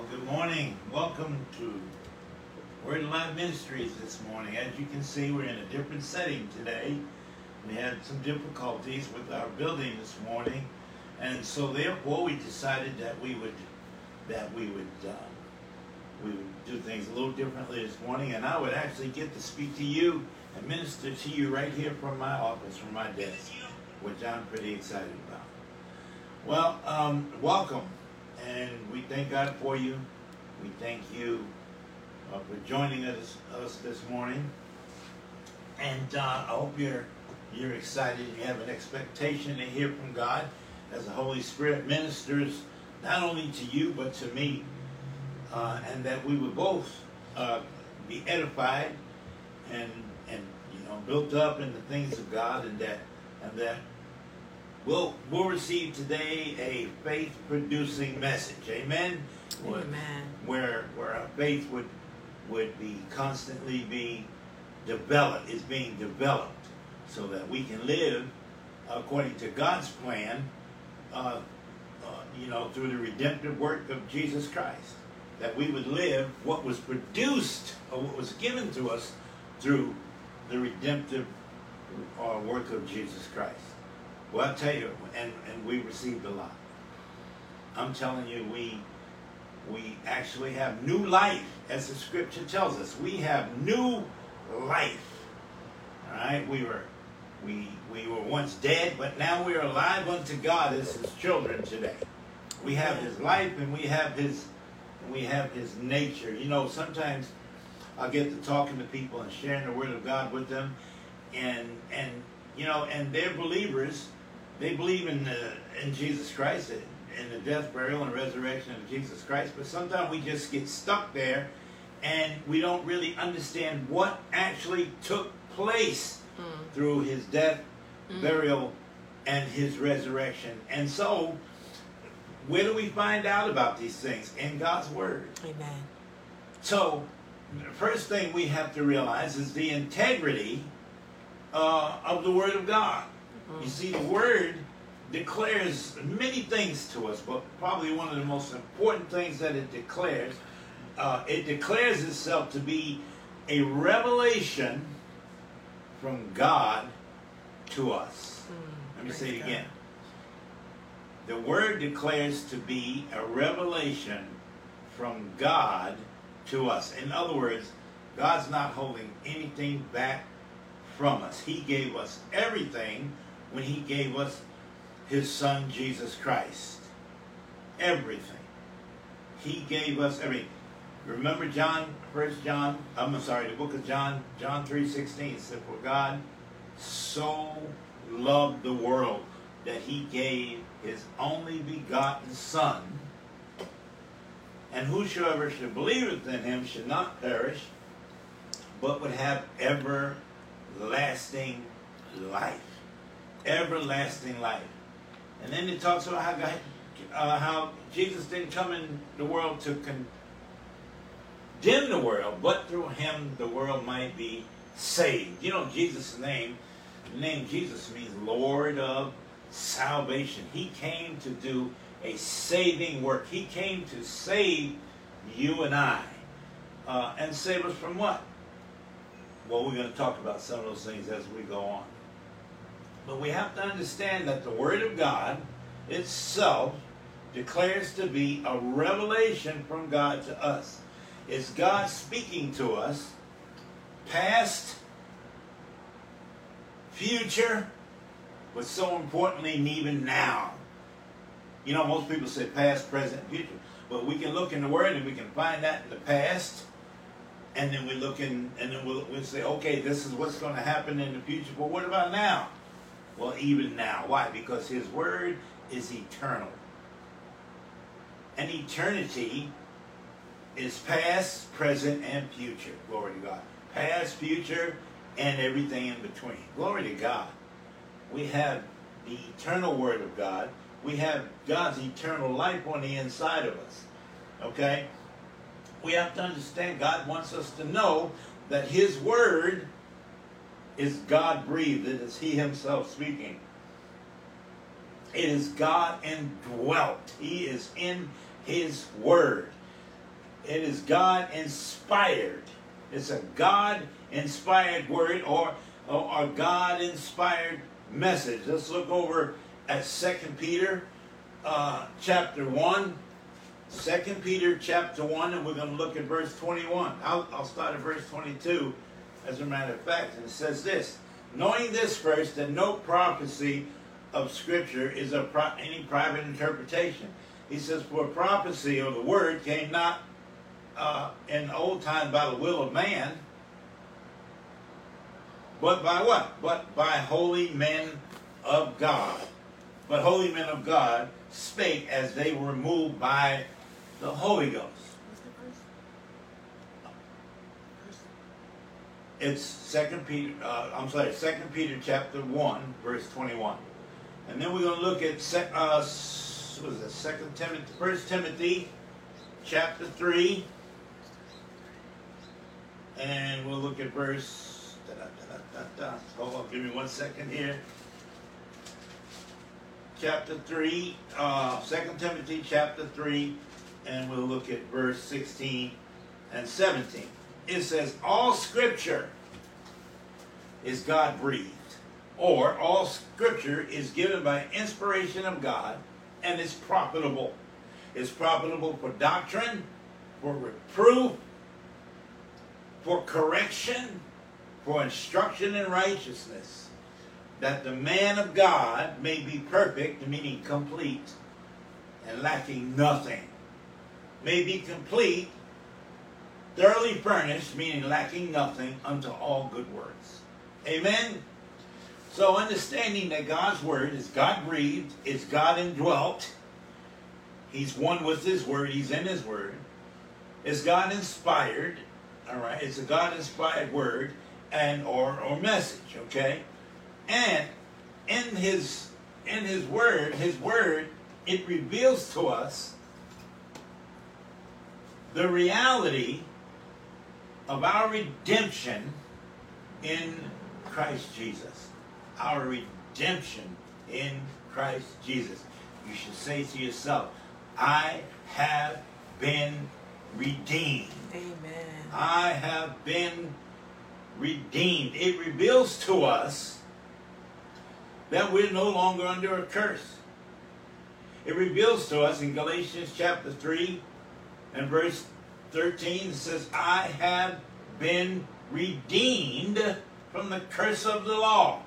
Well, good morning. Welcome to Word Live Ministries this morning. As you can see, we're in a different setting today. We had some difficulties with our building this morning, and so therefore we decided that we would that we would um, we would do things a little differently this morning, and I would actually get to speak to you and minister to you right here from my office, from my desk, which I'm pretty excited about. Well, um, welcome, and we thank God for you. We thank you uh, for joining us, us this morning, and uh, I hope you're you're excited. You have an expectation to hear from God as the Holy Spirit ministers not only to you but to me, uh, and that we would both uh, be edified and and you know built up in the things of God, and that and that we'll we'll receive today a faith producing message. Amen. Amen. Where where our faith would would be constantly be developed is being developed so that we can live according to God's plan. Uh, uh, you know, through the redemptive work of Jesus Christ, that we would live what was produced or what was given to us through the redemptive uh, work of Jesus Christ. Well, I tell you, and, and we received a lot. I'm telling you, we we actually have new life, as the scripture tells us. We have new life. All right, we were we we were once dead, but now we are alive unto God as His children today. We have His life, and we have His we have His nature. You know, sometimes I get to talking to people and sharing the Word of God with them, and and you know, and they're believers. They believe in the, in Jesus Christ, in the death, burial, and resurrection of Jesus Christ. But sometimes we just get stuck there, and we don't really understand what actually took place Mm. through his death, Mm. burial, and his resurrection. And so, where do we find out about these things? In God's Word. Amen. So, the first thing we have to realize is the integrity uh, of the Word of God. Mm. You see, the Word declares many things to us, but probably one of the most important things that it declares, uh, it declares itself to be a revelation from God to us. Mm. Let me say it God. again. The word declares to be a revelation from God to us. In other words, God's not holding anything back from us. He gave us everything when He gave us His Son, Jesus Christ. Everything. He gave us everything. Remember John, First John, I'm sorry, the book of John, John 3.16 said, For God so loved the world that he gave his only begotten Son, and whosoever should believe in him should not perish, but would have everlasting life. Everlasting life. And then it talks about how, God, uh, how Jesus didn't come in the world to condemn the world, but through him the world might be saved. You know, Jesus' name, the name Jesus means Lord of salvation. He came to do a saving work. He came to save you and I. Uh, and save us from what? Well, we're going to talk about some of those things as we go on. But we have to understand that the Word of God itself declares to be a revelation from God to us. It's God speaking to us, past, future, but so importantly, even now. You know, most people say past, present, future. But we can look in the Word and we can find that in the past. And then we look in, and then we'll, we'll say, okay, this is what's going to happen in the future. But what about now? Well, even now. Why? Because His Word is eternal. And eternity is past, present, and future. Glory to God. Past, future, and everything in between. Glory to God. We have the eternal Word of God. We have God's eternal life on the inside of us. Okay? We have to understand God wants us to know that His Word is God breathed. It is He Himself speaking. It is God indwelt. He is in His Word. It is God inspired. It's a God inspired word or, or a God inspired message. Let's look over at Second Peter uh, chapter 1. 2 Peter chapter 1, and we're going to look at verse 21. I'll, I'll start at verse 22 as a matter of fact. And it says this Knowing this first, that no prophecy of Scripture is a pro- any private interpretation. He says, For prophecy or the word came not uh, in old time by the will of man, but by what? But by holy men of God. But holy men of God spake as they were moved by the Holy Ghost. It's Second Peter. Uh, I'm sorry, Second Peter chapter one, verse twenty-one, and then we're going to look at sec, uh, what is? Second Timothy, First Timothy, chapter three, and we'll look at verse. Da, da, da, Hold on, give me one second here. Chapter three, uh, Second Timothy chapter three, and we'll look at verse sixteen and seventeen it says all scripture is God breathed, or all scripture is given by inspiration of God and is profitable. It's profitable for doctrine, for reproof, for correction, for instruction in righteousness, that the man of God may be perfect, meaning complete, and lacking nothing. May be complete thoroughly furnished, meaning lacking nothing, unto all good works. Amen? So, understanding that God's Word is God breathed, it's God indwelt, He's one with His Word, He's in His Word, it's God inspired, all right? It's a God inspired Word and or, or message, okay? And in His in His Word, His Word, it reveals to us the reality of our redemption in Christ Jesus. Our redemption in Christ Jesus. You should say to yourself, I have been redeemed. Amen. I have been redeemed. It reveals to us that we're no longer under a curse. It reveals to us in Galatians chapter 3 and verse 13 says, I have been redeemed from the curse of the law.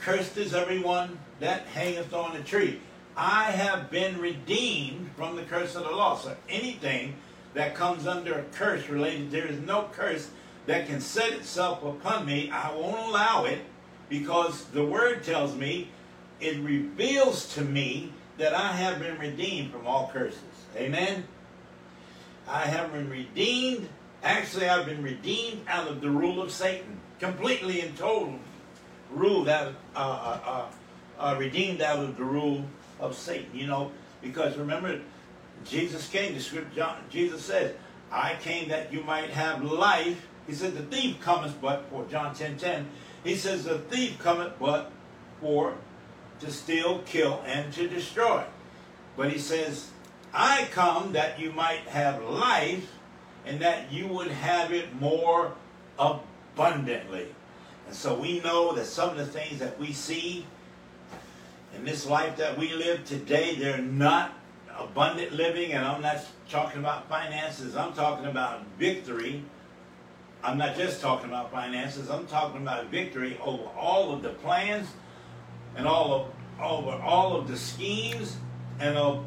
Cursed is everyone that hangeth on a tree. I have been redeemed from the curse of the law. So anything that comes under a curse related, there is no curse that can set itself upon me. I won't allow it because the word tells me, it reveals to me that I have been redeemed from all curses. Amen? I have been redeemed. Actually, I've been redeemed out of the rule of Satan, completely and total ruled out, uh, uh, uh, uh, redeemed out of the rule of Satan. You know, because remember, Jesus came. The script, John, Jesus says, "I came that you might have life." He said, "The thief cometh but for John ten ten. He says, "The thief cometh but for to steal, kill, and to destroy." But he says, I come that you might have life and that you would have it more abundantly. And so we know that some of the things that we see in this life that we live today, they're not abundant living, and I'm not talking about finances, I'm talking about victory. I'm not just talking about finances, I'm talking about victory over all of the plans and all of over all of the schemes and of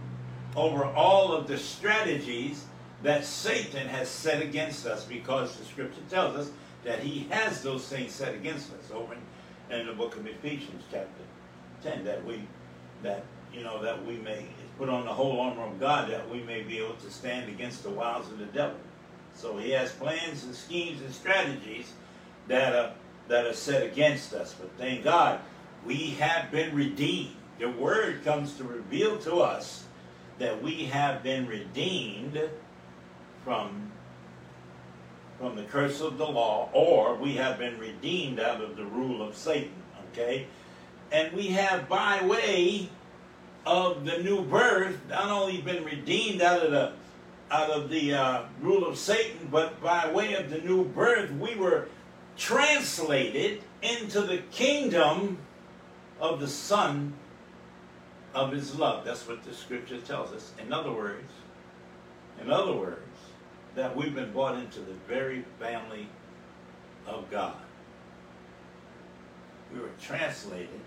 over all of the strategies that Satan has set against us because the scripture tells us that he has those things set against us over in, in the book of Ephesians chapter 10 that we that you know that we may put on the whole armor of God that we may be able to stand against the wiles of the devil. So he has plans and schemes and strategies that are that are set against us. But thank God, we have been redeemed. The word comes to reveal to us that we have been redeemed from from the curse of the law, or we have been redeemed out of the rule of Satan. Okay? And we have, by way of the new birth, not only been redeemed out of the out of the uh, rule of Satan, but by way of the new birth, we were translated into the kingdom of the Son of His love. That's what the Scripture tells us. In other words, in other words, that we've been brought into the very family of God. We were translated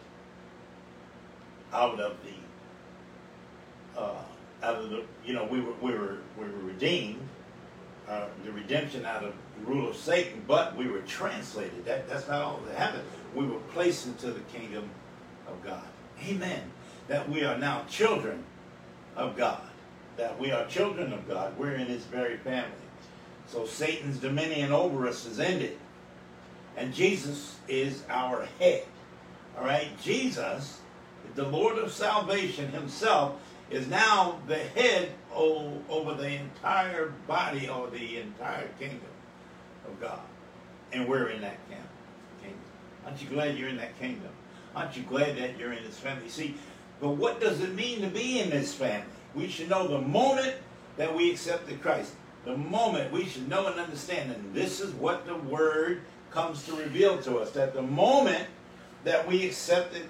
out of the uh, out of the you know we were we were we were redeemed uh, the redemption out of the rule of Satan, but we were translated. That that's not all that happened. We were placed into the kingdom of God. Amen. That we are now children of God. That we are children of God. We're in His very family. So Satan's dominion over us is ended. And Jesus is our head. All right? Jesus, the Lord of salvation himself, is now the head over the entire body or the entire kingdom of God. And we're in that kingdom. Aren't you glad you're in that kingdom? Aren't you glad that you're in this family? See, but what does it mean to be in this family? We should know the moment that we accepted Christ. The moment we should know and understand, and this is what the Word comes to reveal to us that the moment that we accepted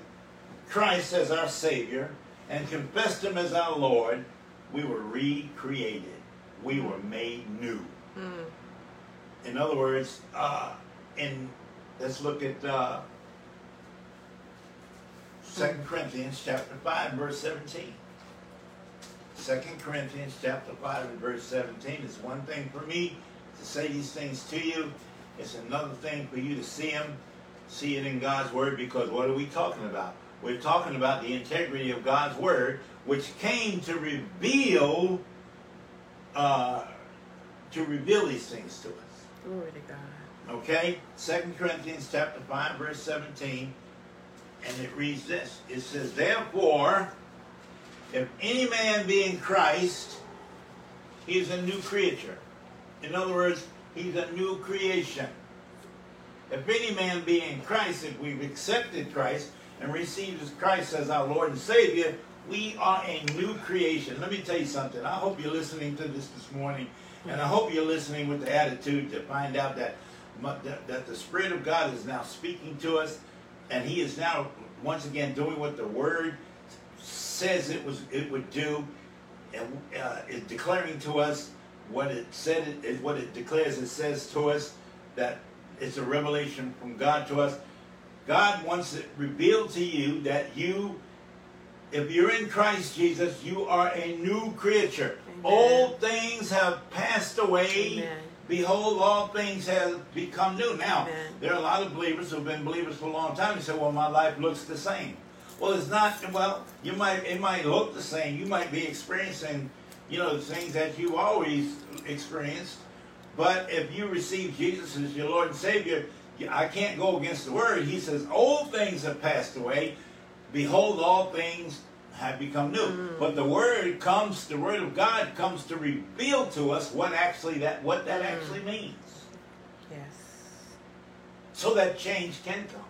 Christ as our Savior and confessed Him as our Lord, we were recreated. We were made new. Mm. In other words, uh, in let's look at uh, 2 Corinthians chapter 5, verse 17. 2 Corinthians chapter 5 and verse 17 is one thing for me to say these things to you. It's another thing for you to see them, see it in God's Word, because what are we talking about? We're talking about the integrity of God's Word, which came to reveal uh, to reveal these things to us. Glory to God. Okay? Second Corinthians chapter 5, verse 17. And it reads this. It says, Therefore, if any man be in Christ, he is a new creature. In other words, he's a new creation. If any man be in Christ, if we've accepted Christ and received Christ as our Lord and Savior, we are a new creation. Let me tell you something. I hope you're listening to this this morning, and I hope you're listening with the attitude to find out that, that the Spirit of God is now speaking to us, and He is now once again doing what the Word says it was it would do, and uh, is declaring to us what it said. It, it, what it declares. It says to us that it's a revelation from God to us. God wants it revealed to you that you, if you're in Christ Jesus, you are a new creature. Amen. Old things have passed away. Amen. Behold, all things have become new. Now, Amen. there are a lot of believers who've been believers for a long time and say, well, my life looks the same. Well, it's not. Well, you might. It might look the same. You might be experiencing, you know, the things that you always experienced. But if you receive Jesus as your Lord and Savior, I can't go against the Word. He says, "Old things have passed away; behold, all things have become new." Mm. But the Word comes. The Word of God comes to reveal to us what actually that what that mm. actually means. Yes. So that change can come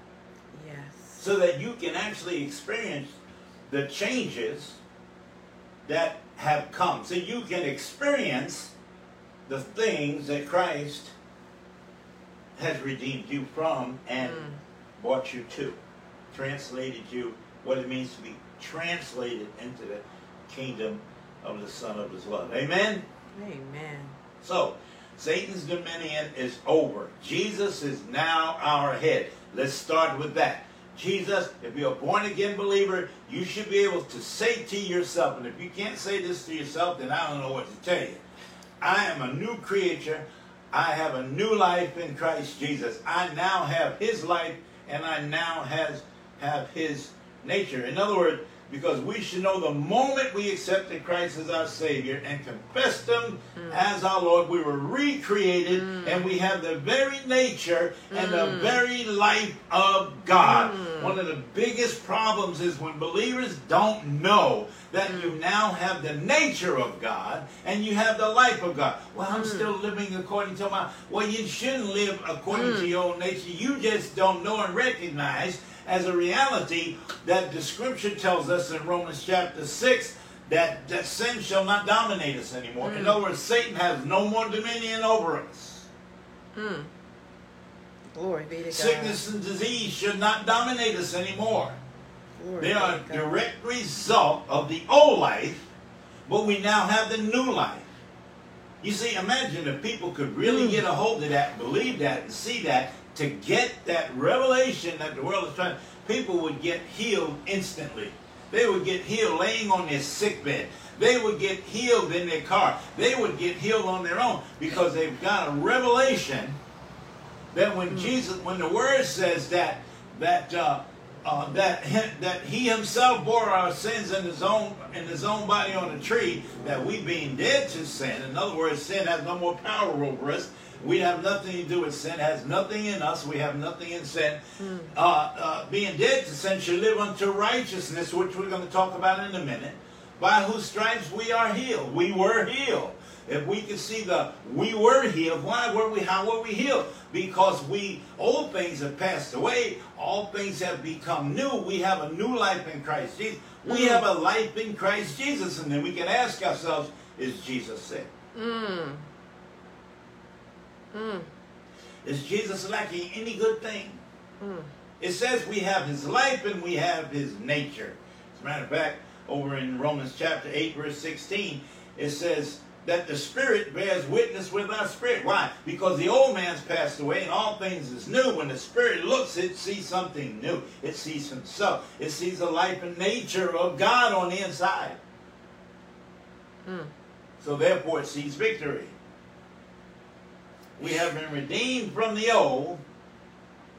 Yes. so that you can actually experience the changes that have come. So you can experience the things that Christ has redeemed you from and mm. brought you to, translated you, what it means to be translated into the kingdom of the Son of His love. Amen? Amen. So, Satan's dominion is over. Jesus is now our head. Let's start with that. Jesus, if you're a born again believer, you should be able to say to yourself, and if you can't say this to yourself, then I don't know what to tell you. I am a new creature. I have a new life in Christ Jesus. I now have his life and I now has have his nature. In other words, because we should know the moment we accepted Christ as our Savior and confessed Him mm. as our Lord, we were recreated mm. and we have the very nature and mm. the very life of God. Mm. One of the biggest problems is when believers don't know that you mm. now have the nature of God and you have the life of God. Well, I'm still living according to my. Well, you shouldn't live according to your own nature. You just don't know and recognize as a reality that the scripture tells us in Romans chapter 6 that, that sin shall not dominate us anymore. Mm. In other words, Satan has no more dominion over us. Mm. Glory be to God. Sickness and disease should not dominate us anymore. Glory they are a direct result of the old life, but we now have the new life. You see, imagine if people could really mm. get a hold of that, believe that, and see that, to get that revelation that the world is trying, people would get healed instantly. They would get healed laying on their sick bed. They would get healed in their car. They would get healed on their own because they've got a revelation that when mm. Jesus, when the word says that that uh, uh, that that he himself bore our sins in his own in his own body on the tree, that we being dead to sin. In other words, sin has no more power over us. We have nothing to do with sin. Has nothing in us. We have nothing in sin. Mm. Uh, uh, being dead to sin should live unto righteousness, which we're going to talk about in a minute. By whose stripes we are healed. We were healed. If we could see the we were healed, why were we? How were we healed? Because we old things have passed away. All things have become new. We have a new life in Christ Jesus. We mm. have a life in Christ Jesus, and then we can ask ourselves: Is Jesus sick? Mm. Mm. Is Jesus lacking any good thing? Mm. It says we have his life and we have his nature. As a matter of fact, over in Romans chapter 8, verse 16, it says that the Spirit bears witness with our spirit. Why? Because the old man's passed away and all things is new. When the Spirit looks, it sees something new. It sees himself. It sees the life and nature of God on the inside. Mm. So therefore it sees victory. We have been redeemed from the old,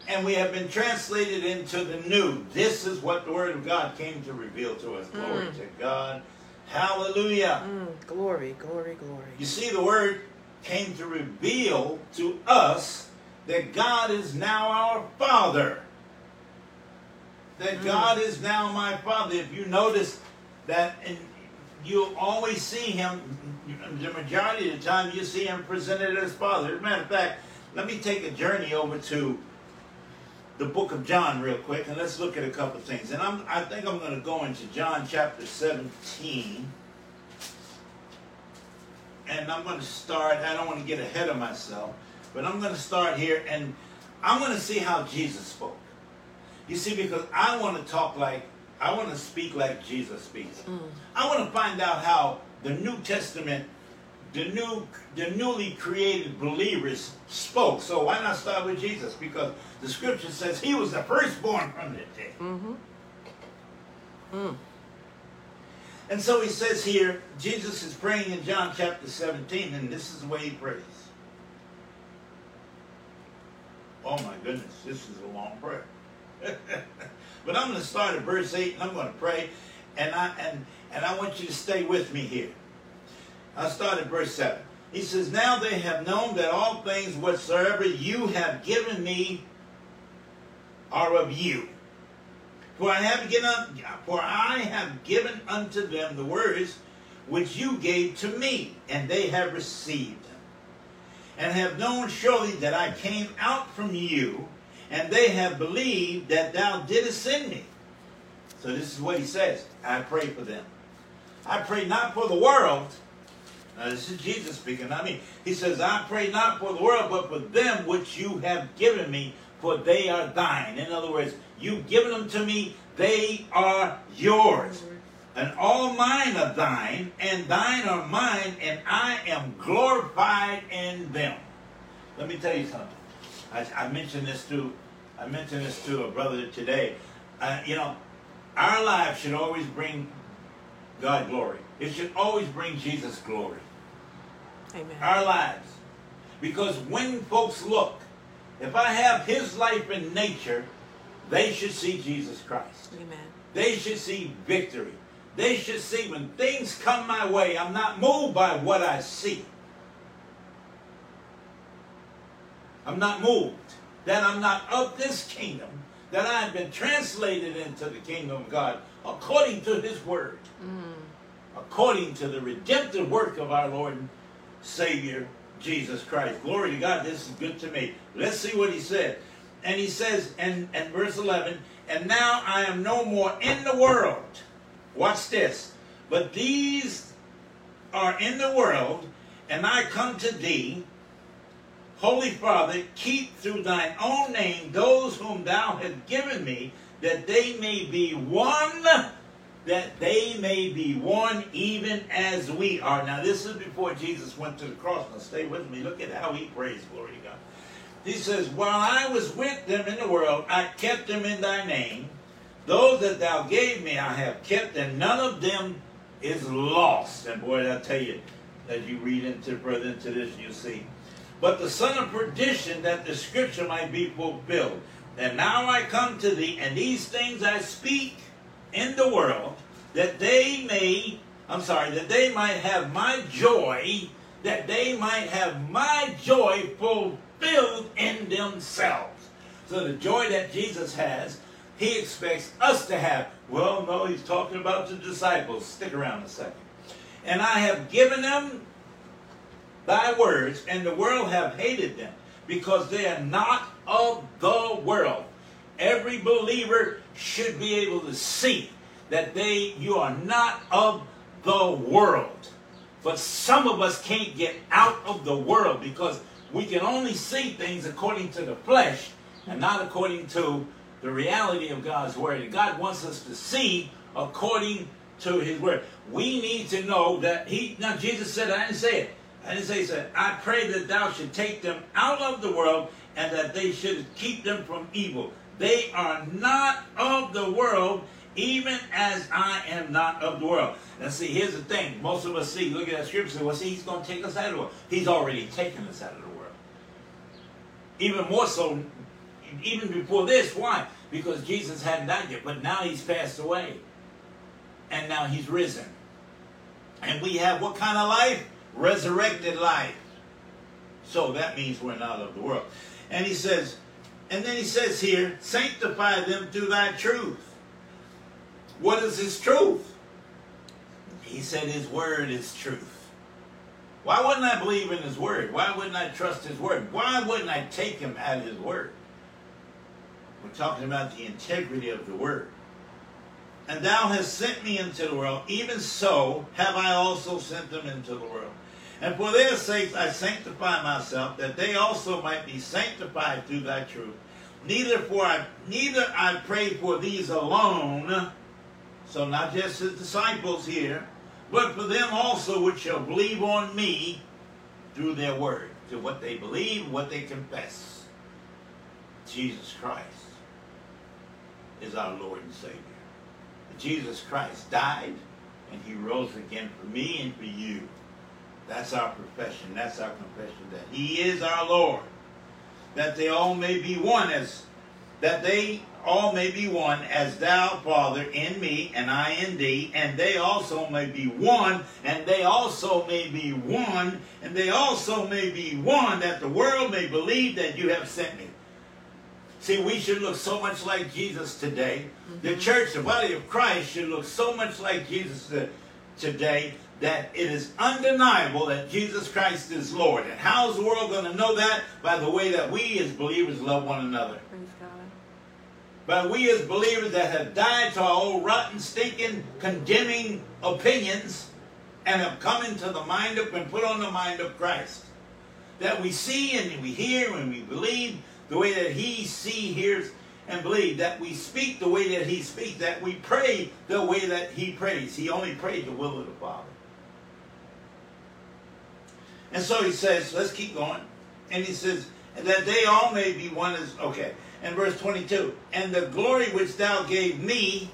and we have been translated into the new. This is what the Word of God came to reveal to us. Glory mm. to God. Hallelujah. Mm, glory, glory, glory. You see, the Word came to reveal to us that God is now our Father. That mm. God is now my Father. If you notice that in you'll always see him, the majority of the time, you see him presented as father. As a matter of fact, let me take a journey over to the book of John real quick, and let's look at a couple of things. And I'm, I think I'm going to go into John chapter 17. And I'm going to start, I don't want to get ahead of myself, but I'm going to start here, and I'm going to see how Jesus spoke. You see, because I want to talk like I want to speak like Jesus speaks. Mm. I want to find out how the New Testament, the new, the newly created believers spoke. So why not start with Jesus? Because the Scripture says he was the firstborn from the dead. Mm-hmm. Mm. And so he says here, Jesus is praying in John chapter 17, and this is the way he prays. Oh my goodness, this is a long prayer. But I'm going to start at verse 8 and I'm going to pray. And I, and, and I want you to stay with me here. I'll start at verse 7. He says, Now they have known that all things whatsoever you have given me are of you. For I have given, for I have given unto them the words which you gave to me, and they have received them, and have known surely that I came out from you, and they have believed that thou didst send me. So this is what he says. I pray for them. I pray not for the world. Now this is Jesus speaking. I mean, he says, I pray not for the world, but for them which you have given me, for they are thine. In other words, you've given them to me, they are yours. And all mine are thine, and thine are mine, and I am glorified in them. Let me tell you something. I, I mentioned this to I mentioned this to a brother today. Uh, you know, our lives should always bring God glory. It should always bring Jesus glory. Amen. Our lives. Because when folks look, if I have his life in nature, they should see Jesus Christ. Amen. They should see victory. They should see when things come my way, I'm not moved by what I see. I'm not moved that I'm not of this kingdom, that I have been translated into the kingdom of God according to his word, mm. according to the redemptive work of our Lord and Savior Jesus Christ. Glory to God, this is good to me. Let's see what he said. And he says, and, and verse 11, and now I am no more in the world. Watch this. But these are in the world, and I come to thee. Holy Father, keep through thine own name those whom thou hast given me, that they may be one, that they may be one even as we are. Now, this is before Jesus went to the cross. Now, stay with me. Look at how he prays, glory to God. He says, While I was with them in the world, I kept them in thy name. Those that thou gave me, I have kept, and none of them is lost. And boy, I tell you, as you read into further into this, you see but the son of perdition, that the scripture might be fulfilled. And now I come to thee, and these things I speak in the world, that they may, I'm sorry, that they might have my joy, that they might have my joy fulfilled in themselves. So the joy that Jesus has, he expects us to have. Well, no, he's talking about the disciples. Stick around a second. And I have given them thy words, and the world have hated them, because they are not of the world. Every believer should be able to see that they you are not of the world. But some of us can't get out of the world because we can only see things according to the flesh and not according to the reality of God's word. God wants us to see according to his word. We need to know that he now Jesus said, I didn't say it. I he said, I pray that thou should take them out of the world and that they should keep them from evil. They are not of the world, even as I am not of the world. Now, see, here's the thing. Most of us see, look at that scripture, well, see, he's going to take us out of the world. He's already taken us out of the world. Even more so, even before this. Why? Because Jesus hadn't died yet, but now he's passed away. And now he's risen. And we have what kind of life? Resurrected life. So that means we're not of the world. And he says, and then he says here, sanctify them through thy truth. What is his truth? He said his word is truth. Why wouldn't I believe in his word? Why wouldn't I trust his word? Why wouldn't I take him at his word? We're talking about the integrity of the word. And thou hast sent me into the world, even so have I also sent them into the world. And for their sakes I sanctify myself, that they also might be sanctified through thy truth. Neither for I neither I pray for these alone, so not just his disciples here, but for them also which shall believe on me through their word, to what they believe, what they confess. Jesus Christ is our Lord and Savior. Jesus Christ died and he rose again for me and for you. That's our profession. That's our confession that he is our Lord. That they all may be one as that they all may be one as thou, Father, in me and I in thee, and they also may be one, and they also may be one, and they also may be one, that the world may believe that you have sent me. See, we should look so much like Jesus today. Mm-hmm. The church, the body of Christ, should look so much like Jesus today that it is undeniable that Jesus Christ is Lord. And how is the world going to know that? By the way that we as believers love one another. Praise God. By we as believers that have died to our old rotten, stinking, condemning opinions and have come into the mind of and put on the mind of Christ. That we see and we hear and we believe the way that he see, hears, and believe, that we speak the way that he speaks, that we pray the way that he prays. He only prayed the will of the Father. And so he says, let's keep going. And he says, that they all may be one as, okay. And verse 22, and the glory which thou gave me,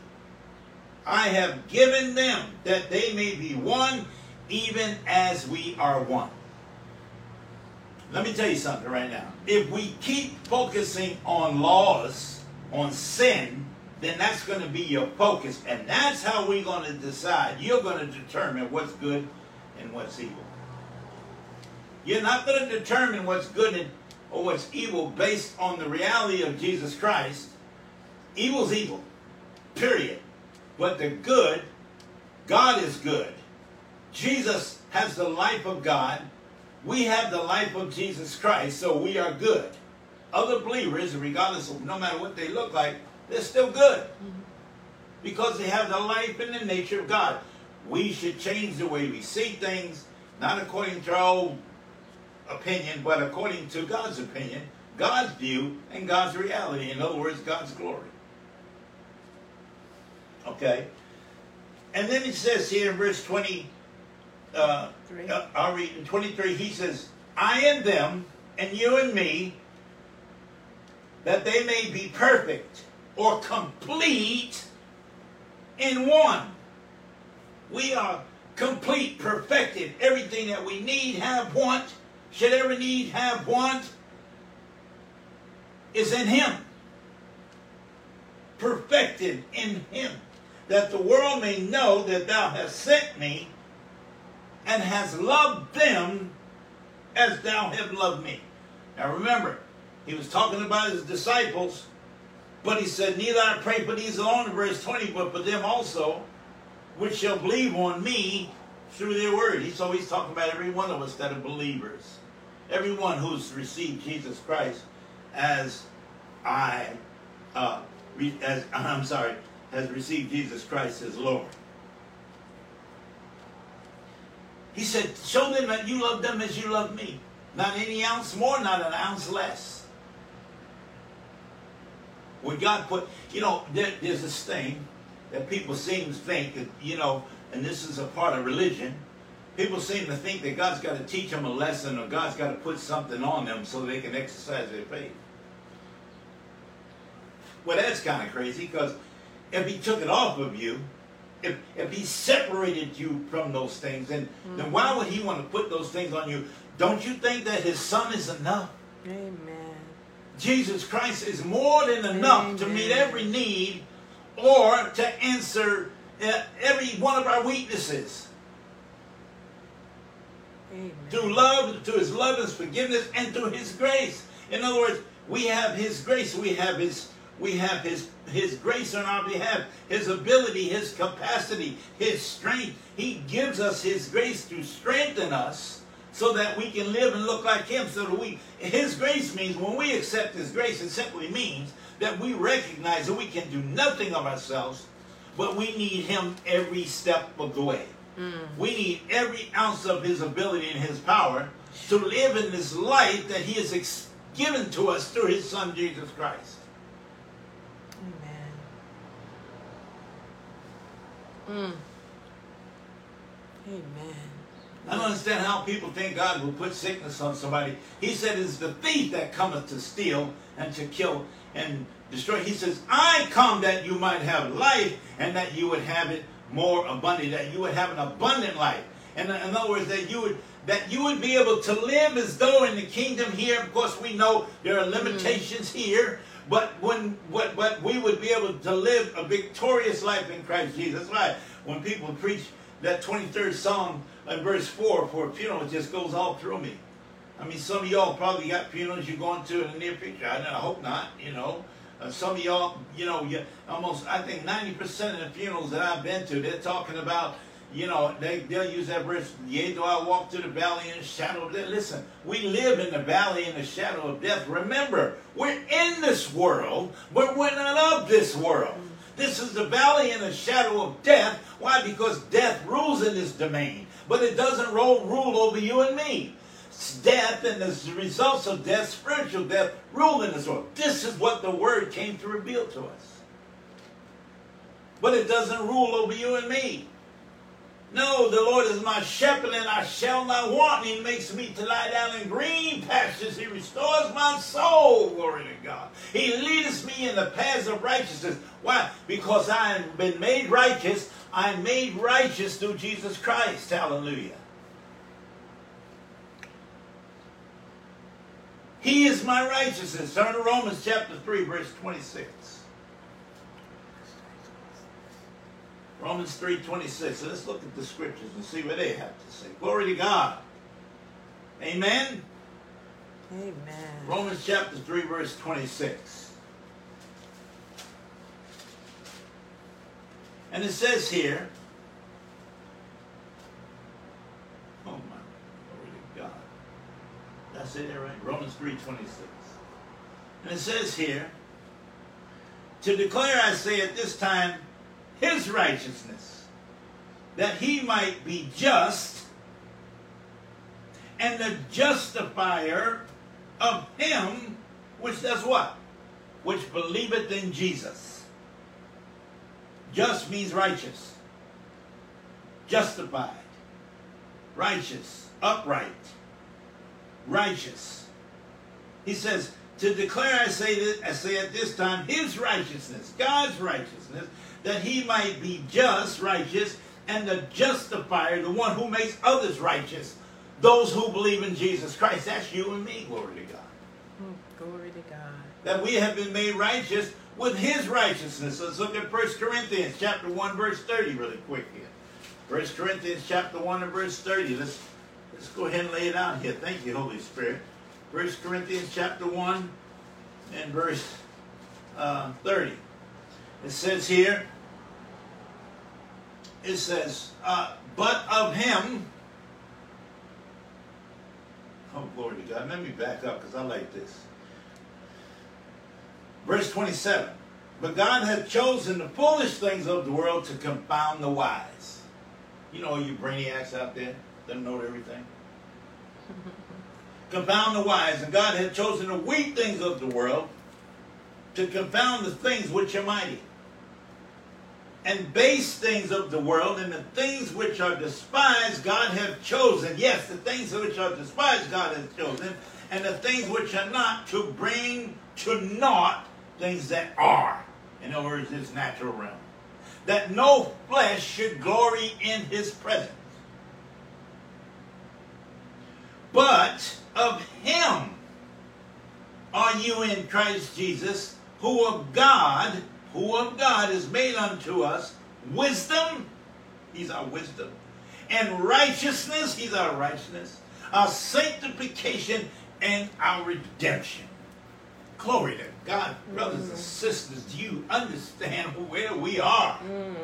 I have given them, that they may be one, even as we are one. Let me tell you something right now. If we keep focusing on laws, on sin, then that's going to be your focus. And that's how we're going to decide. You're going to determine what's good and what's evil. You're not going to determine what's good or what's evil based on the reality of Jesus Christ. Evil's evil, period. But the good, God is good. Jesus has the life of God we have the life of Jesus Christ, so we are good. Other believers, regardless of no matter what they look like, they're still good. Because they have the life and the nature of God. we should change the way we see things, not according to our own opinion, but according to God's opinion, God's view, and God's reality. In other words, God's glory. Okay? And then it says here in verse 20, uh, Three. uh, I'll read in 23, he says, I and them, and you and me, that they may be perfect or complete in one. We are complete, perfected. Everything that we need, have, want, should ever need, have, want, is in Him. Perfected in Him. That the world may know that Thou hast sent me and has loved them as Thou hast loved me. Now remember, he was talking about his disciples, but he said, Neither I pray for these alone verse 20, but for them also, which shall believe on me through their word. He's he's talking about every one of us that are believers. Everyone who's received Jesus Christ as I, uh, as I'm sorry, has received Jesus Christ as Lord. He said, Show them that you love them as you love me. Not any ounce more, not an ounce less. When God put, you know, there, there's this thing that people seem to think that, you know, and this is a part of religion. People seem to think that God's got to teach them a lesson or God's got to put something on them so they can exercise their faith. Well, that's kind of crazy because if He took it off of you, if, if He separated you from those things, then, then why would He want to put those things on you? Don't you think that His Son is enough? Amen. Jesus Christ is more than enough to meet every need or to answer uh, every one of our weaknesses. Amen. Through love, to his love, his forgiveness, and through his grace. In other words, we have his grace, we have his we have his his grace on our behalf, his ability, his capacity, his strength. He gives us his grace to strengthen us so that we can live and look like him. So that we his grace means when we accept his grace, it simply means that we recognize that we can do nothing of ourselves, but we need him every step of the way. Hmm. We need every ounce of his ability and his power to live in this life that he has ex- given to us through his son Jesus Christ. Amen. Mm. Amen. I don't understand how people think God will put sickness on somebody. He said it's the thief that cometh to steal and to kill and destroy. He says, I come that you might have life and that you would have it more abundant, that you would have an abundant life. And in other words, that you would that you would be able to live as though in the kingdom here. Of course, we know there are limitations here, but when what but we would be able to live a victorious life in Christ Jesus. That's why when people preach that 23rd Psalm in verse 4 for a funeral, it just goes all through me. I mean, some of y'all probably got funerals you're going to in the near future. I, I hope not, you know. Uh, some of y'all, you know, you, almost, I think 90% of the funerals that I've been to, they're talking about, you know, they, they'll use that verse, yea, though I walk through the valley in the shadow of death. Listen, we live in the valley in the shadow of death. Remember, we're in this world, but we're not of this world. This is the valley in the shadow of death. Why? Because death rules in this domain, but it doesn't rule over you and me. Death and the results of death, spiritual death, rule in this world. This is what the word came to reveal to us. But it doesn't rule over you and me. No, the Lord is my shepherd, and I shall not want. He makes me to lie down in green pastures. He restores my soul. Glory to God. He leadeth me in the paths of righteousness. Why? Because I have been made righteous. I'm made righteous through Jesus Christ. Hallelujah. He is my righteousness. Turn to Romans chapter 3, verse 26. Romans 3.26. So let's look at the scriptures and see what they have to say. Glory to God. Amen. Amen. Romans chapter 3, verse 26. And it says here, oh my, glory to God. That's it right? Romans 3, 26. And it says here, to declare, I say at this time, his righteousness. that he might be just and the justifier of him which does what? Which believeth in Jesus. Just means righteous, justified, righteous, upright, righteous. He says, to declare, I say, that, I say at this time, his righteousness, God's righteousness, that he might be just, righteous, and the justifier, the one who makes others righteous, those who believe in Jesus Christ. That's you and me, glory to God. Mm, Glory to God. That we have been made righteous with his righteousness. Let's look at 1 Corinthians chapter 1, verse 30, really quick here. 1 Corinthians chapter 1 and verse 30. Let's, let's go ahead and lay it out here. Thank you, Holy Spirit. 1 Corinthians chapter 1 and verse uh, 30. It says here, it says, uh, but of him, oh, glory to God. Let me back up because I like this. Verse 27. But God hath chosen the foolish things of the world to confound the wise. You know you brainiacs out there that know everything. confound the wise. And God hath chosen the weak things of the world to confound the things which are mighty. And base things of the world and the things which are despised God hath chosen. Yes, the things which are despised God has chosen. And the things which are not to bring to naught things that are. In other words, his natural realm. That no flesh should glory in his presence. But of him are you in Christ Jesus, who of God, who of God is made unto us wisdom, he's our wisdom, and righteousness, he's our righteousness, our sanctification, and our redemption. Glory to God, brothers and mm. sisters, do you understand where we are? Mm.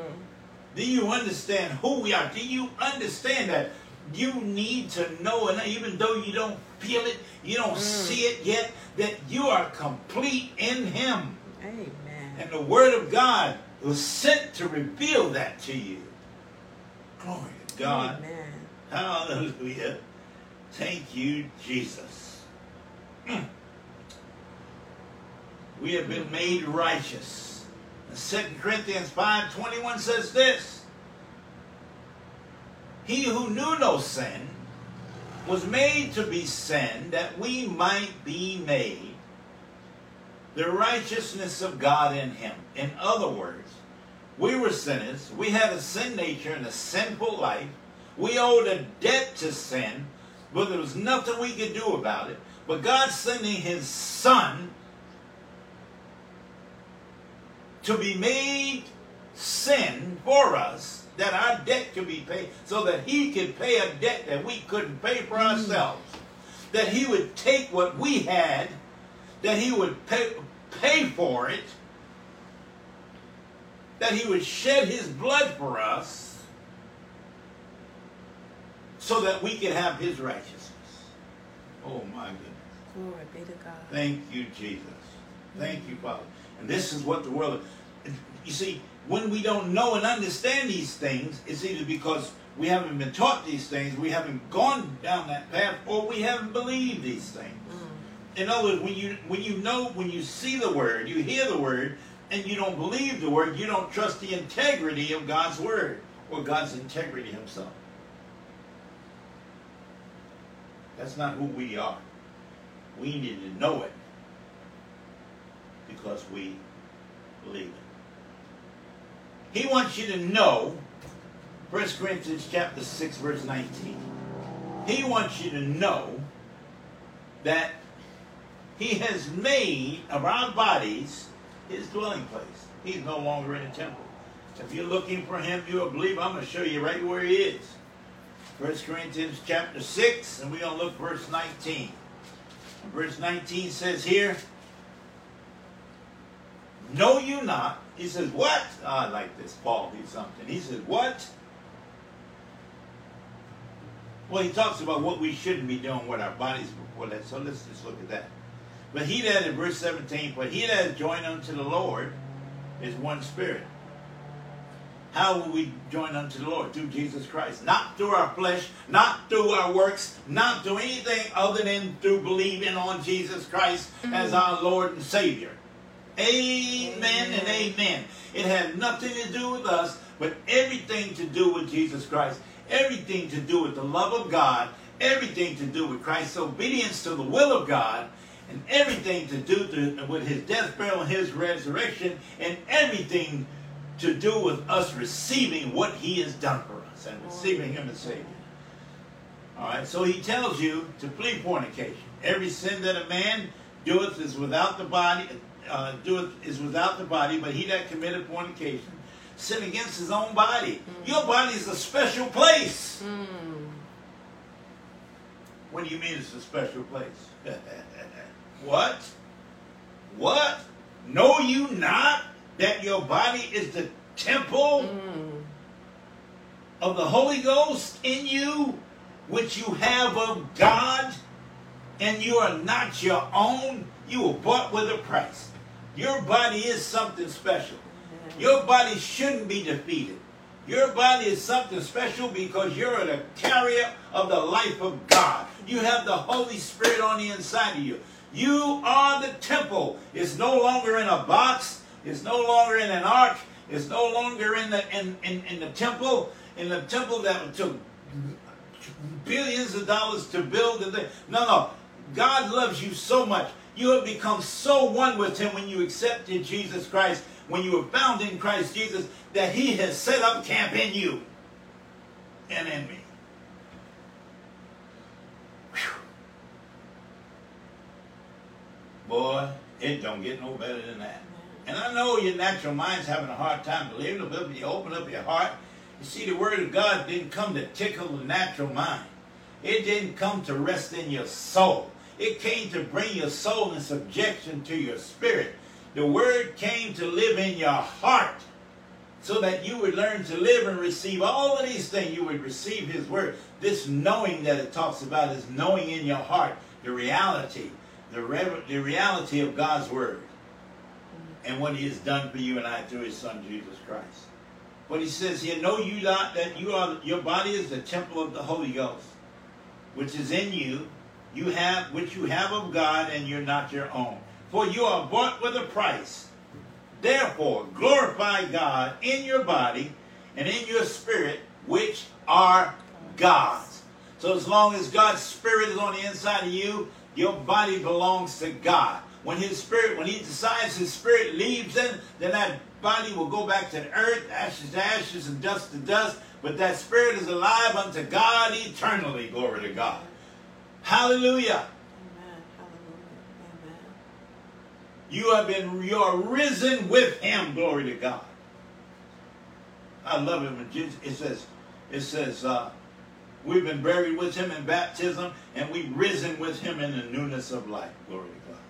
Do you understand who we are? Do you understand that you need to know, and even though you don't feel it, you don't mm. see it yet, that you are complete in Him. Amen. And the Word of God was sent to reveal that to you. Glory to God. Amen. Hallelujah. Thank you, Jesus. Mm. We have been made righteous. And 2 Corinthians 5.21 says this. He who knew no sin was made to be sin that we might be made the righteousness of God in him. In other words, we were sinners. We had a sin nature and a sinful life. We owed a debt to sin, but there was nothing we could do about it. But God sending his son to be made sin for us, that our debt could be paid, so that he could pay a debt that we couldn't pay for mm. ourselves. That he would take what we had, that he would pay, pay for it, that he would shed his blood for us, so that we could have his righteousness. Oh my goodness. Glory be to God. Thank you, Jesus. Thank you, Father. And this is what the world. You see, when we don't know and understand these things, it's either because we haven't been taught these things, we haven't gone down that path, or we haven't believed these things. Mm. In other words, when you when you know when you see the word, you hear the word, and you don't believe the word, you don't trust the integrity of God's word or God's integrity Himself. That's not who we are. We need to know it because we believe it. He wants you to know 1 Corinthians chapter 6 verse 19. He wants you to know that he has made of our bodies his dwelling place. He's no longer in a temple. If you're looking for him, you're a believer. I'm going to show you right where he is. 1 Corinthians chapter 6, and we're going to look verse 19. Verse 19 says here, Know you not? He says, What? Oh, I like this. Paul did something. He says, What? Well, he talks about what we shouldn't be doing with our bodies before that. So let's just look at that. But he that in verse 17, but he that is joined unto the Lord is one spirit. How will we join unto the Lord? Through Jesus Christ. Not through our flesh, not through our works, not through anything other than through believing on Jesus Christ mm. as our Lord and Savior. Amen, Amen. and amen. It had nothing to do with us, but everything to do with Jesus Christ. Everything to do with the love of God. Everything to do with Christ's obedience to the will of God. And everything to do to, with his death, burial, and his resurrection. And everything to do with us receiving what he has done for us and receiving him as Savior. All right, so he tells you to flee fornication. Every sin that a man doeth is without the body, uh, doeth is without the body, but he that committeth fornication sin against his own body. Your body is a special place. Mm. What do you mean it's a special place? what? What? Know you not that your body is the temple Mm. of the Holy Ghost in you, which you have of God, and you are not your own? You were bought with a price. Your body is something special. Your body shouldn't be defeated. Your body is something special because you're the carrier of the life of God. You have the Holy Spirit on the inside of you. You are the temple. It's no longer in a box. It's no longer in an ark. It's no longer in the in, in, in the temple. In the temple that took billions of dollars to build. Thing. No, no. God loves you so much. You have become so one with Him when you accepted Jesus Christ, when you were found in Christ Jesus, that He has set up camp in you and in me. Boy, it don't get no better than that. And I know your natural mind's having a hard time believing it, but if you open up your heart, you see the Word of God didn't come to tickle the natural mind. It didn't come to rest in your soul. It came to bring your soul in subjection to your spirit. The Word came to live in your heart so that you would learn to live and receive all of these things. You would receive His Word. This knowing that it talks about is knowing in your heart the reality, the, rev- the reality of God's Word and what He has done for you and I through His Son Jesus Christ. But He says here, know you not that you are your body is the temple of the Holy Ghost, which is in you, you have which you have of God, and you're not your own. For you are bought with a price. Therefore, glorify God in your body and in your spirit, which are God's. So as long as God's spirit is on the inside of you, your body belongs to God. When his spirit, when he decides his spirit leaves him, then that body will go back to the earth, ashes to ashes, and dust to dust. But that spirit is alive unto God eternally. Glory to God. Hallelujah. Amen. Hallelujah. Amen. You have been, you are risen with him. Glory to God. I love it when Jesus, it says, it says, uh, we've been buried with him in baptism and we've risen with him in the newness of life. Glory to God.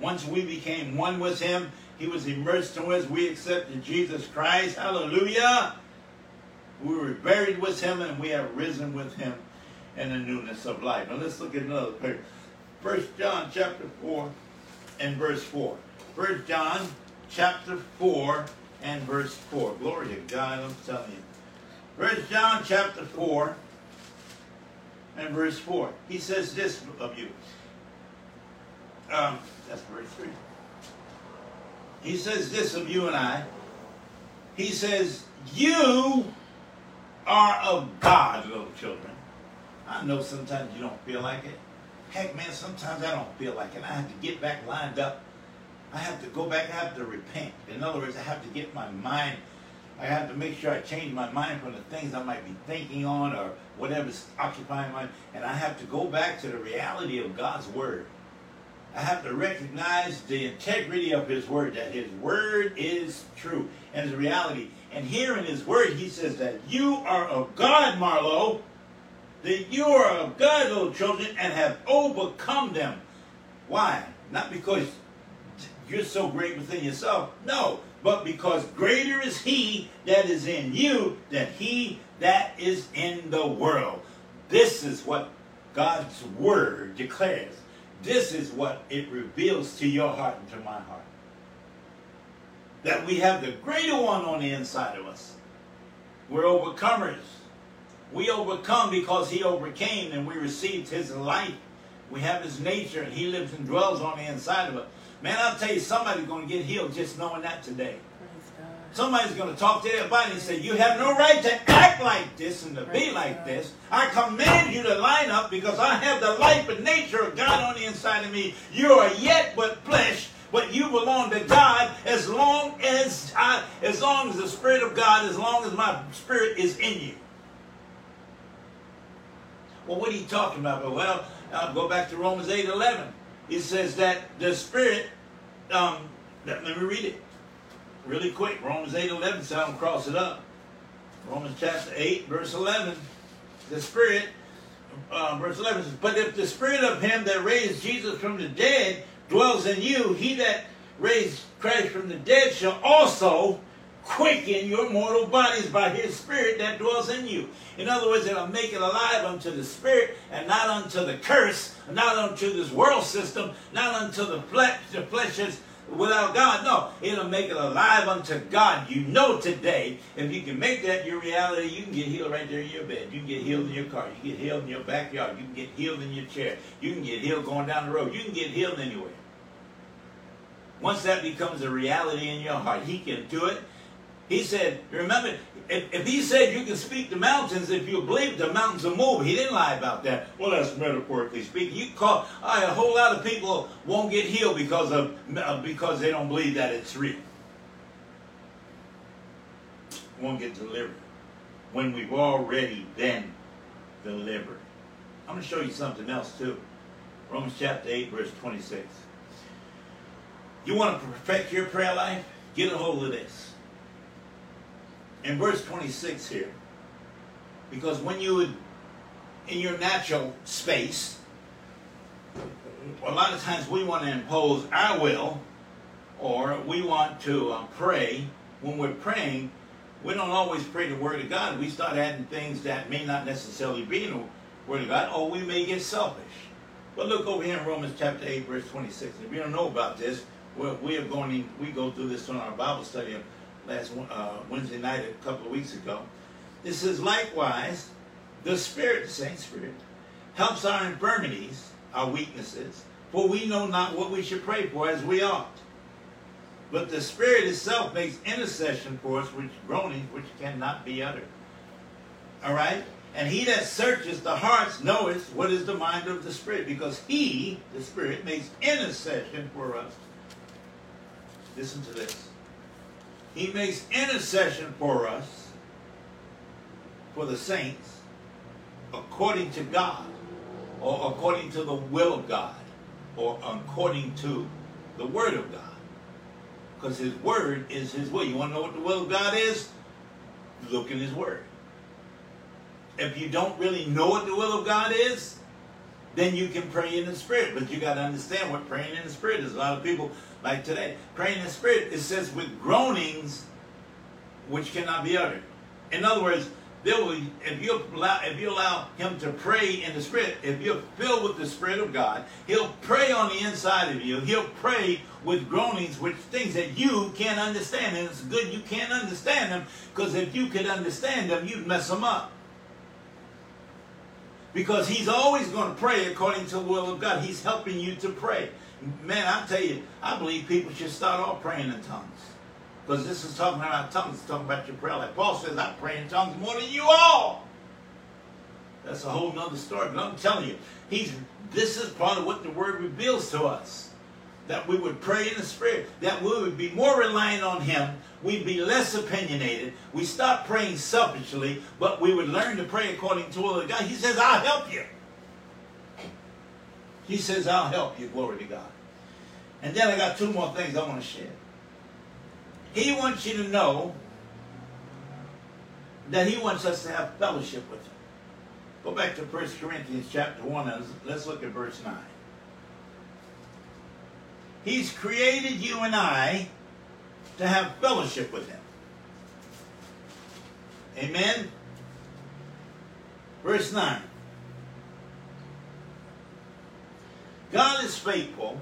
Once we became one with him, he was immersed in us. We accepted Jesus Christ. Hallelujah. We were buried with him and we have risen with him in the newness of life. Now let's look at another picture. First John chapter 4 and verse 4. First John chapter 4 and verse 4. Glory to God, I'm telling you. First John chapter 4 and verse 4. He says this of you. Um, that's verse 3. He says this of you and I. He says, You are of God, little children. I know sometimes you don't feel like it. Heck, man, sometimes I don't feel like it. I have to get back lined up. I have to go back. I have to repent. In other words, I have to get my mind. I have to make sure I change my mind from the things I might be thinking on or whatever's occupying my. And I have to go back to the reality of God's word. I have to recognize the integrity of His Word, that His Word is true and is reality. And here in His Word, He says that you are of God, Marlo, that you are of God, little children, and have overcome them. Why? Not because you're so great within yourself, no, but because greater is He that is in you than He that is in the world. This is what God's Word declares. This is what it reveals to your heart and to my heart. That we have the greater one on the inside of us. We're overcomers. We overcome because he overcame and we received his life. We have his nature and he lives and dwells on the inside of us. Man, I'll tell you, somebody's going to get healed just knowing that today. Somebody's going to talk to their body and say, You have no right to act like this and to be like this. I command you to line up because I have the life and nature of God on the inside of me. You are yet but flesh, but you belong to God as long as I, as long as the Spirit of God, as long as my spirit is in you. Well, what are you talking about? Well, I'll go back to Romans 8 11. It says that the Spirit, um, let me read it really quick. Romans 8 11, so I don't cross it up. Romans chapter 8, verse 11. The Spirit, uh, verse 11 says, But if the Spirit of him that raised Jesus from the dead dwells in you, he that raised Christ from the dead shall also quicken your mortal bodies by his Spirit that dwells in you. In other words, it'll make it alive unto the Spirit and not unto the curse, not unto this world system, not unto the flesh, the flesh is without God. No, it'll make it alive unto God. You know today, if you can make that your reality, you can get healed right there in your bed. You can get healed in your car. You get healed in your backyard. You can get healed in your chair. You can get healed going down the road. You can get healed anywhere. Once that becomes a reality in your heart, He can do it. He said, remember, if, if He said you can speak to mountains, if you believe the mountains will move, He didn't lie about that. Well, that's metaphorically speaking. You call uh, a whole lot of people won't get healed because of uh, because they don't believe that it's real. Won't get delivered when we've already been delivered. I'm going to show you something else too. Romans chapter 8, verse 26. You want to perfect your prayer life? Get a hold of this. In verse 26 here, because when you would, in your natural space, a lot of times we want to impose our will, or we want to uh, pray. When we're praying, we don't always pray the Word of God. We start adding things that may not necessarily be in the Word of God, or we may get selfish. But look over here in Romans chapter 8, verse 26. If you don't know about this, we are going in, we go through this on our Bible study last uh, Wednesday night a couple of weeks ago. It says, likewise, the Spirit, the same Spirit, helps our infirmities, our weaknesses, for we know not what we should pray for as we ought. But the Spirit itself makes intercession for us which groanings which cannot be uttered. All right? And he that searches the hearts knoweth what is the mind of the Spirit, because he, the Spirit, makes intercession for us. Listen to this. He makes intercession for us, for the saints, according to God, or according to the will of God, or according to the Word of God. Because His Word is His will. You want to know what the will of God is? Look in His Word. If you don't really know what the will of God is, then you can pray in the Spirit. But you got to understand what praying in the Spirit is. A lot of people, like today, praying in the Spirit, it says with groanings which cannot be uttered. In other words, there will, if you allow if you allow him to pray in the Spirit, if you're filled with the Spirit of God, he'll pray on the inside of you. He'll pray with groanings, which things that you can't understand. And it's good you can't understand them, because if you could understand them, you'd mess them up. Because he's always going to pray according to the will of God. He's helping you to pray. Man, I tell you, I believe people should start off praying in tongues. Because this is talking about tongues, talking about your prayer life. Paul says, I pray in tongues more than you all. That's a whole nother story. But I'm telling you, he's this is part of what the word reveals to us. That we would pray in the spirit, that we would be more reliant on him, we'd be less opinionated, we stop praying selfishly, but we would learn to pray according to the will of God. He says, I'll help you. He says, I'll help you, glory to God. And then I got two more things I want to share. He wants you to know that he wants us to have fellowship with him. Go back to 1 Corinthians chapter 1 and let's look at verse 9. He's created you and I to have fellowship with him. Amen? Verse 9. God is faithful,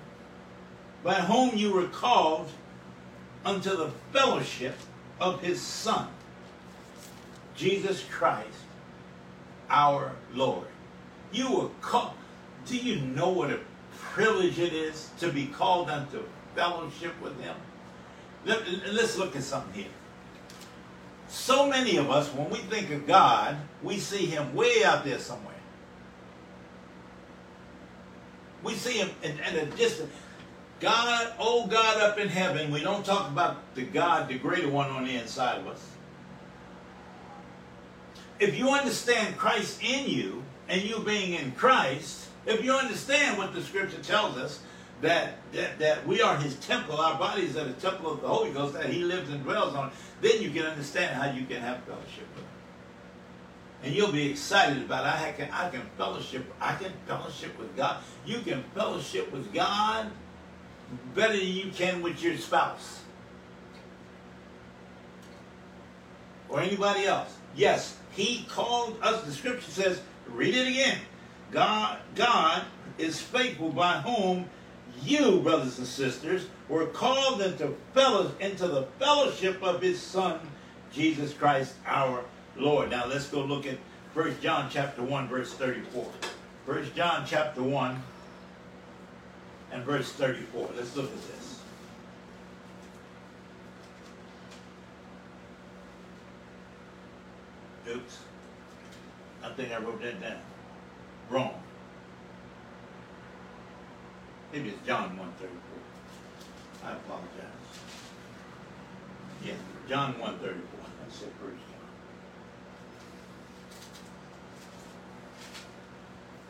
by whom you were called unto the fellowship of his Son. Jesus Christ, our Lord. You were called. Do you know what a privilege it is to be called unto fellowship with Him? Let, let's look at something here. So many of us, when we think of God, we see Him way out there somewhere. We see Him at a distance. God, oh God up in heaven, we don't talk about the God, the greater one on the inside of us. If you understand Christ in you and you being in Christ, if you understand what the scripture tells us, that, that, that we are his temple, our bodies are the temple of the Holy Ghost, that he lives and dwells on, then you can understand how you can have fellowship with him. And you'll be excited about I can I can fellowship, I can fellowship with God. You can fellowship with God better than you can with your spouse. Or anybody else. Yes, he called us, the scripture says, read it again. God, God is faithful by whom you, brothers and sisters, were called into, fellow, into the fellowship of his Son, Jesus Christ our Lord. Now let's go look at 1 John chapter 1, verse 34. 1 John chapter 1 and verse 34. Let's look at this. Oops. I think I wrote that down. Wrong. Maybe it's John 134. I apologize. Yeah, John 134. I said first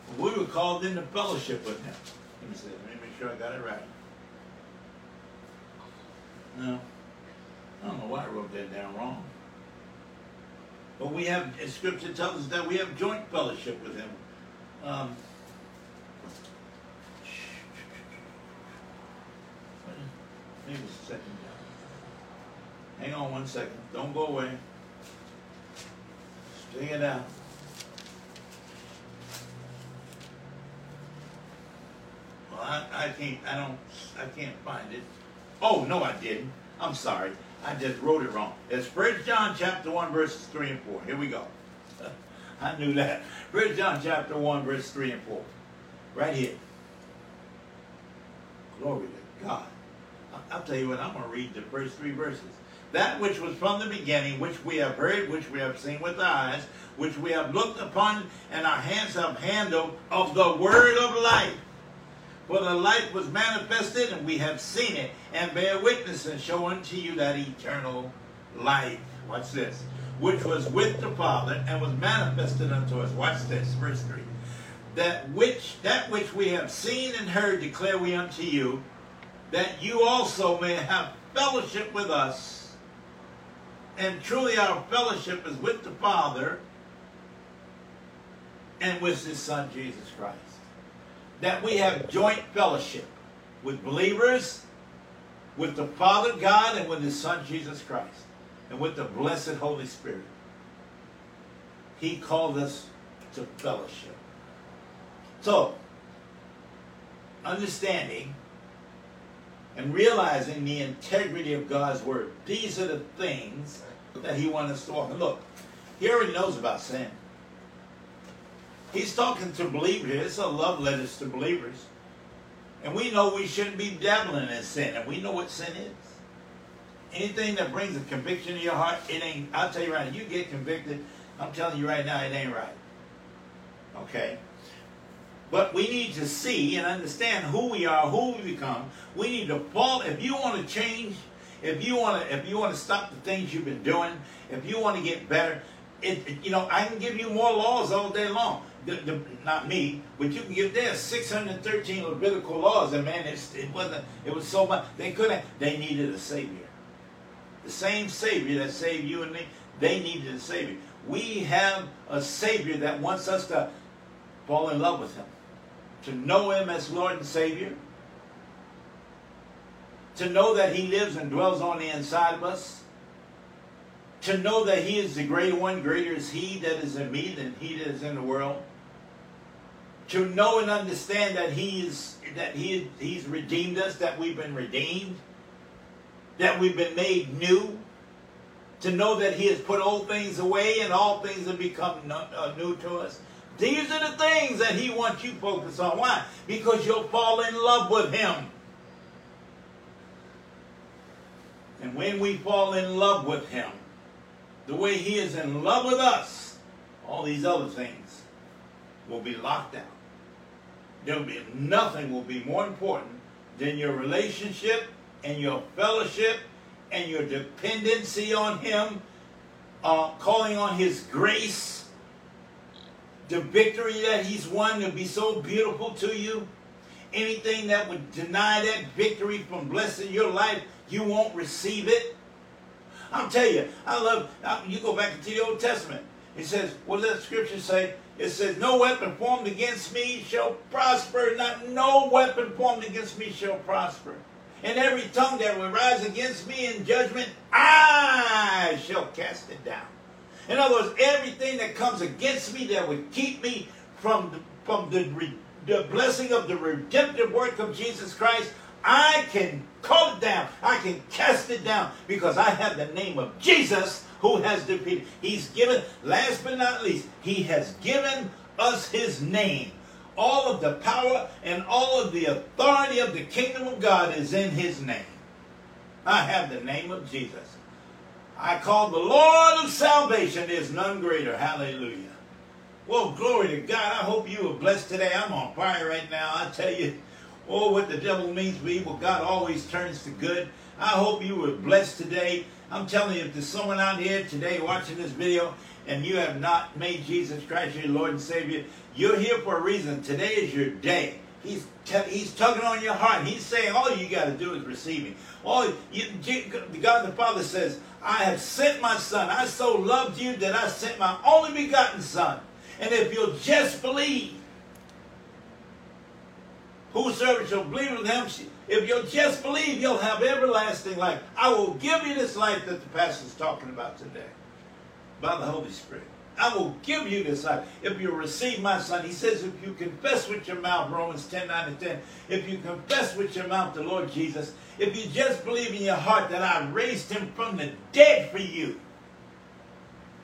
John. We were called into fellowship with him. Let me. Let me make sure I got it right. No. I don't know why I wrote that down wrong. But we have, Scripture tells us that we have joint fellowship with him. Um, maybe it's second. Hang on one second. Don't go away. Stay it out. Well, I, I can't, I don't, I can't find it. Oh, no, I didn't. I'm sorry. I just wrote it wrong. It's First John chapter 1, verses 3 and 4. Here we go. I knew that. First John chapter 1, verse 3 and 4. Right here. Glory to God. I'll tell you what, I'm going to read the first three verses. That which was from the beginning, which we have heard, which we have seen with eyes, which we have looked upon, and our hands have handled of the word of life. For the light was manifested, and we have seen it, and bear witness and show unto you that eternal life. Watch this. Which was with the Father and was manifested unto us. Watch this, verse 3. That which that which we have seen and heard declare we unto you, that you also may have fellowship with us. And truly our fellowship is with the Father and with his Son Jesus Christ that we have joint fellowship with believers, with the Father God, and with His Son Jesus Christ, and with the blessed Holy Spirit. He called us to fellowship. So, understanding and realizing the integrity of God's Word, these are the things that He wants us to walk. Look, He already knows about sin. He's talking to believers. It's a love letters to believers. And we know we shouldn't be dabbling in sin, and we know what sin is. Anything that brings a conviction to your heart, it ain't, I'll tell you right now, you get convicted, I'm telling you right now, it ain't right. Okay? But we need to see and understand who we are, who we become. We need to fall. If you want to change, if you want to, if you want to stop the things you've been doing, if you want to get better, it, it, you know, I can give you more laws all day long the, the, not me, but you can give there 613 Levitical laws, and man, it wasn't, it was so much. They couldn't, they needed a Savior. The same Savior that saved you and me, they needed a Savior. We have a Savior that wants us to fall in love with Him, to know Him as Lord and Savior, to know that He lives and dwells on the inside of us. To know that he is the greater one, greater is he that is in me than he that is in the world. To know and understand that he's that he he's redeemed us, that we've been redeemed, that we've been made new, to know that He has put old things away and all things have become uh, new to us. These are the things that He wants you focus on. Why? Because you'll fall in love with Him. And when we fall in love with Him, the way He is in love with us, all these other things will be locked out. There'll be nothing will be more important than your relationship and your fellowship and your dependency on Him, uh, calling on His grace, the victory that He's won will be so beautiful to you. Anything that would deny that victory from blessing your life, you won't receive it. I'll tell you, I love, you go back into the Old Testament. It says, what does that scripture say? It says, No weapon formed against me shall prosper. Not no weapon formed against me shall prosper. And every tongue that will rise against me in judgment, I shall cast it down. In other words, everything that comes against me that would keep me from the, from the, the blessing of the redemptive work of Jesus Christ, I can call it down. I can cast it down because I have the name of Jesus who has defeated. He's given, last but not least, he has given us his name. All of the power and all of the authority of the kingdom of God is in his name. I have the name of Jesus. I call the Lord of salvation. There's none greater. Hallelujah. Well, glory to God. I hope you are blessed today. I'm on fire right now. I tell you, oh, what the devil means for evil, God always turns to good. I hope you were blessed today. I'm telling you, if there's someone out here today watching this video and you have not made Jesus Christ your Lord and Savior, you're here for a reason. Today is your day. He's he's tugging on your heart. He's saying all you got to do is receive Him. All you, God the Father says, "I have sent my Son. I so loved you that I sent my only begotten Son. And if you'll just believe, whosoever shall believe in Him if you'll just believe, you'll have everlasting life. I will give you this life that the pastor's talking about today by the Holy Spirit. I will give you this life if you receive my son. He says, if you confess with your mouth, Romans 10, 9 and 10, if you confess with your mouth the Lord Jesus, if you just believe in your heart that I raised him from the dead for you,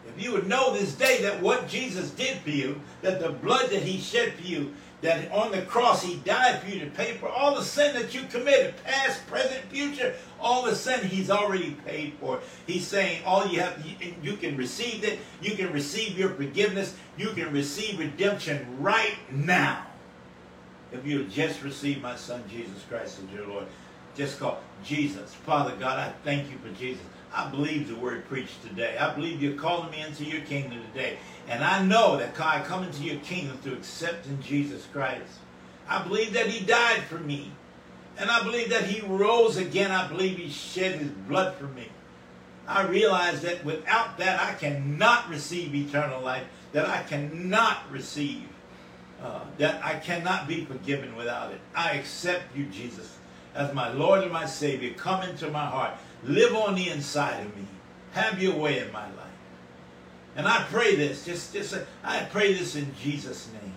if you would know this day that what Jesus did for you, that the blood that he shed for you, that on the cross he died for you to pay for all the sin that you committed, past, present, future, all the sin he's already paid for. it. He's saying all you have, you can receive it, you can receive your forgiveness, you can receive redemption right now. If you just receive my son Jesus Christ as your Lord, just call Jesus. Father God, I thank you for Jesus. I believe the word preached today. I believe you're calling me into your kingdom today. And I know that I come into your kingdom through accepting Jesus Christ. I believe that he died for me. And I believe that he rose again. I believe he shed his blood for me. I realize that without that, I cannot receive eternal life, that I cannot receive, uh, that I cannot be forgiven without it. I accept you, Jesus, as my Lord and my Savior. Come into my heart. Live on the inside of me. Have your way in my life. And I pray this, just, just I pray this in Jesus' name.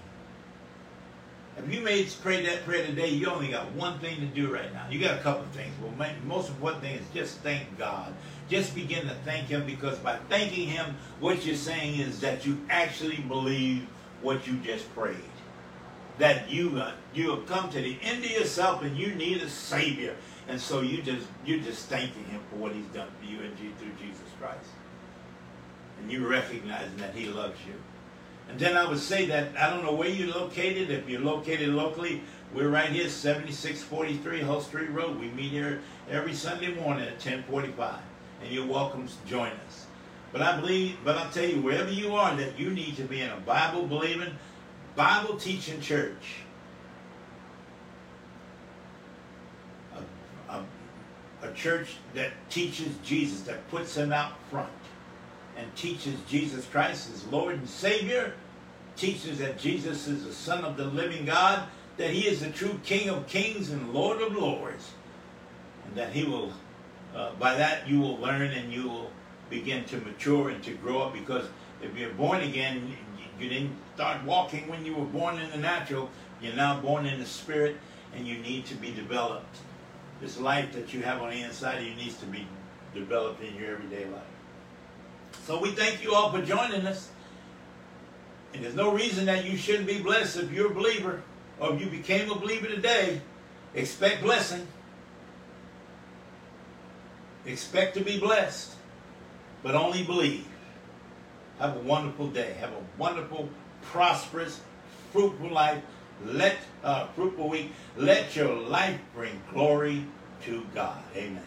If you made pray that prayer today, you only got one thing to do right now. You got a couple of things. Well, most important thing is just thank God. Just begin to thank Him because by thanking Him, what you're saying is that you actually believe what you just prayed. That you uh, you have come to the end of yourself and you need a Savior. And so you just you're just thanking him for what he's done for you and through Jesus Christ. And you recognizing that he loves you. And then I would say that I don't know where you're located. If you're located locally, we're right here, 7643 Hull Street Road. We meet here every Sunday morning at 1045. And you're welcome to join us. But I believe, but I'll tell you, wherever you are, that you need to be in a Bible believing, Bible teaching church a a church that teaches Jesus, that puts him out front and teaches Jesus Christ as Lord and Savior, teaches that Jesus is the Son of the living God, that he is the true King of kings and Lord of lords, and that he will, uh, by that you will learn and you will begin to mature and to grow up because if you're born again, you didn't start walking when you were born in the natural, you're now born in the spirit and you need to be developed this life that you have on the inside of you needs to be developed in your everyday life. So we thank you all for joining us. And there's no reason that you shouldn't be blessed if you're a believer or if you became a believer today. Expect blessing. Expect to be blessed, but only believe. Have a wonderful day. Have a wonderful, prosperous, fruitful life. Let uh, fruitful week. Let your life bring glory to God. Amen.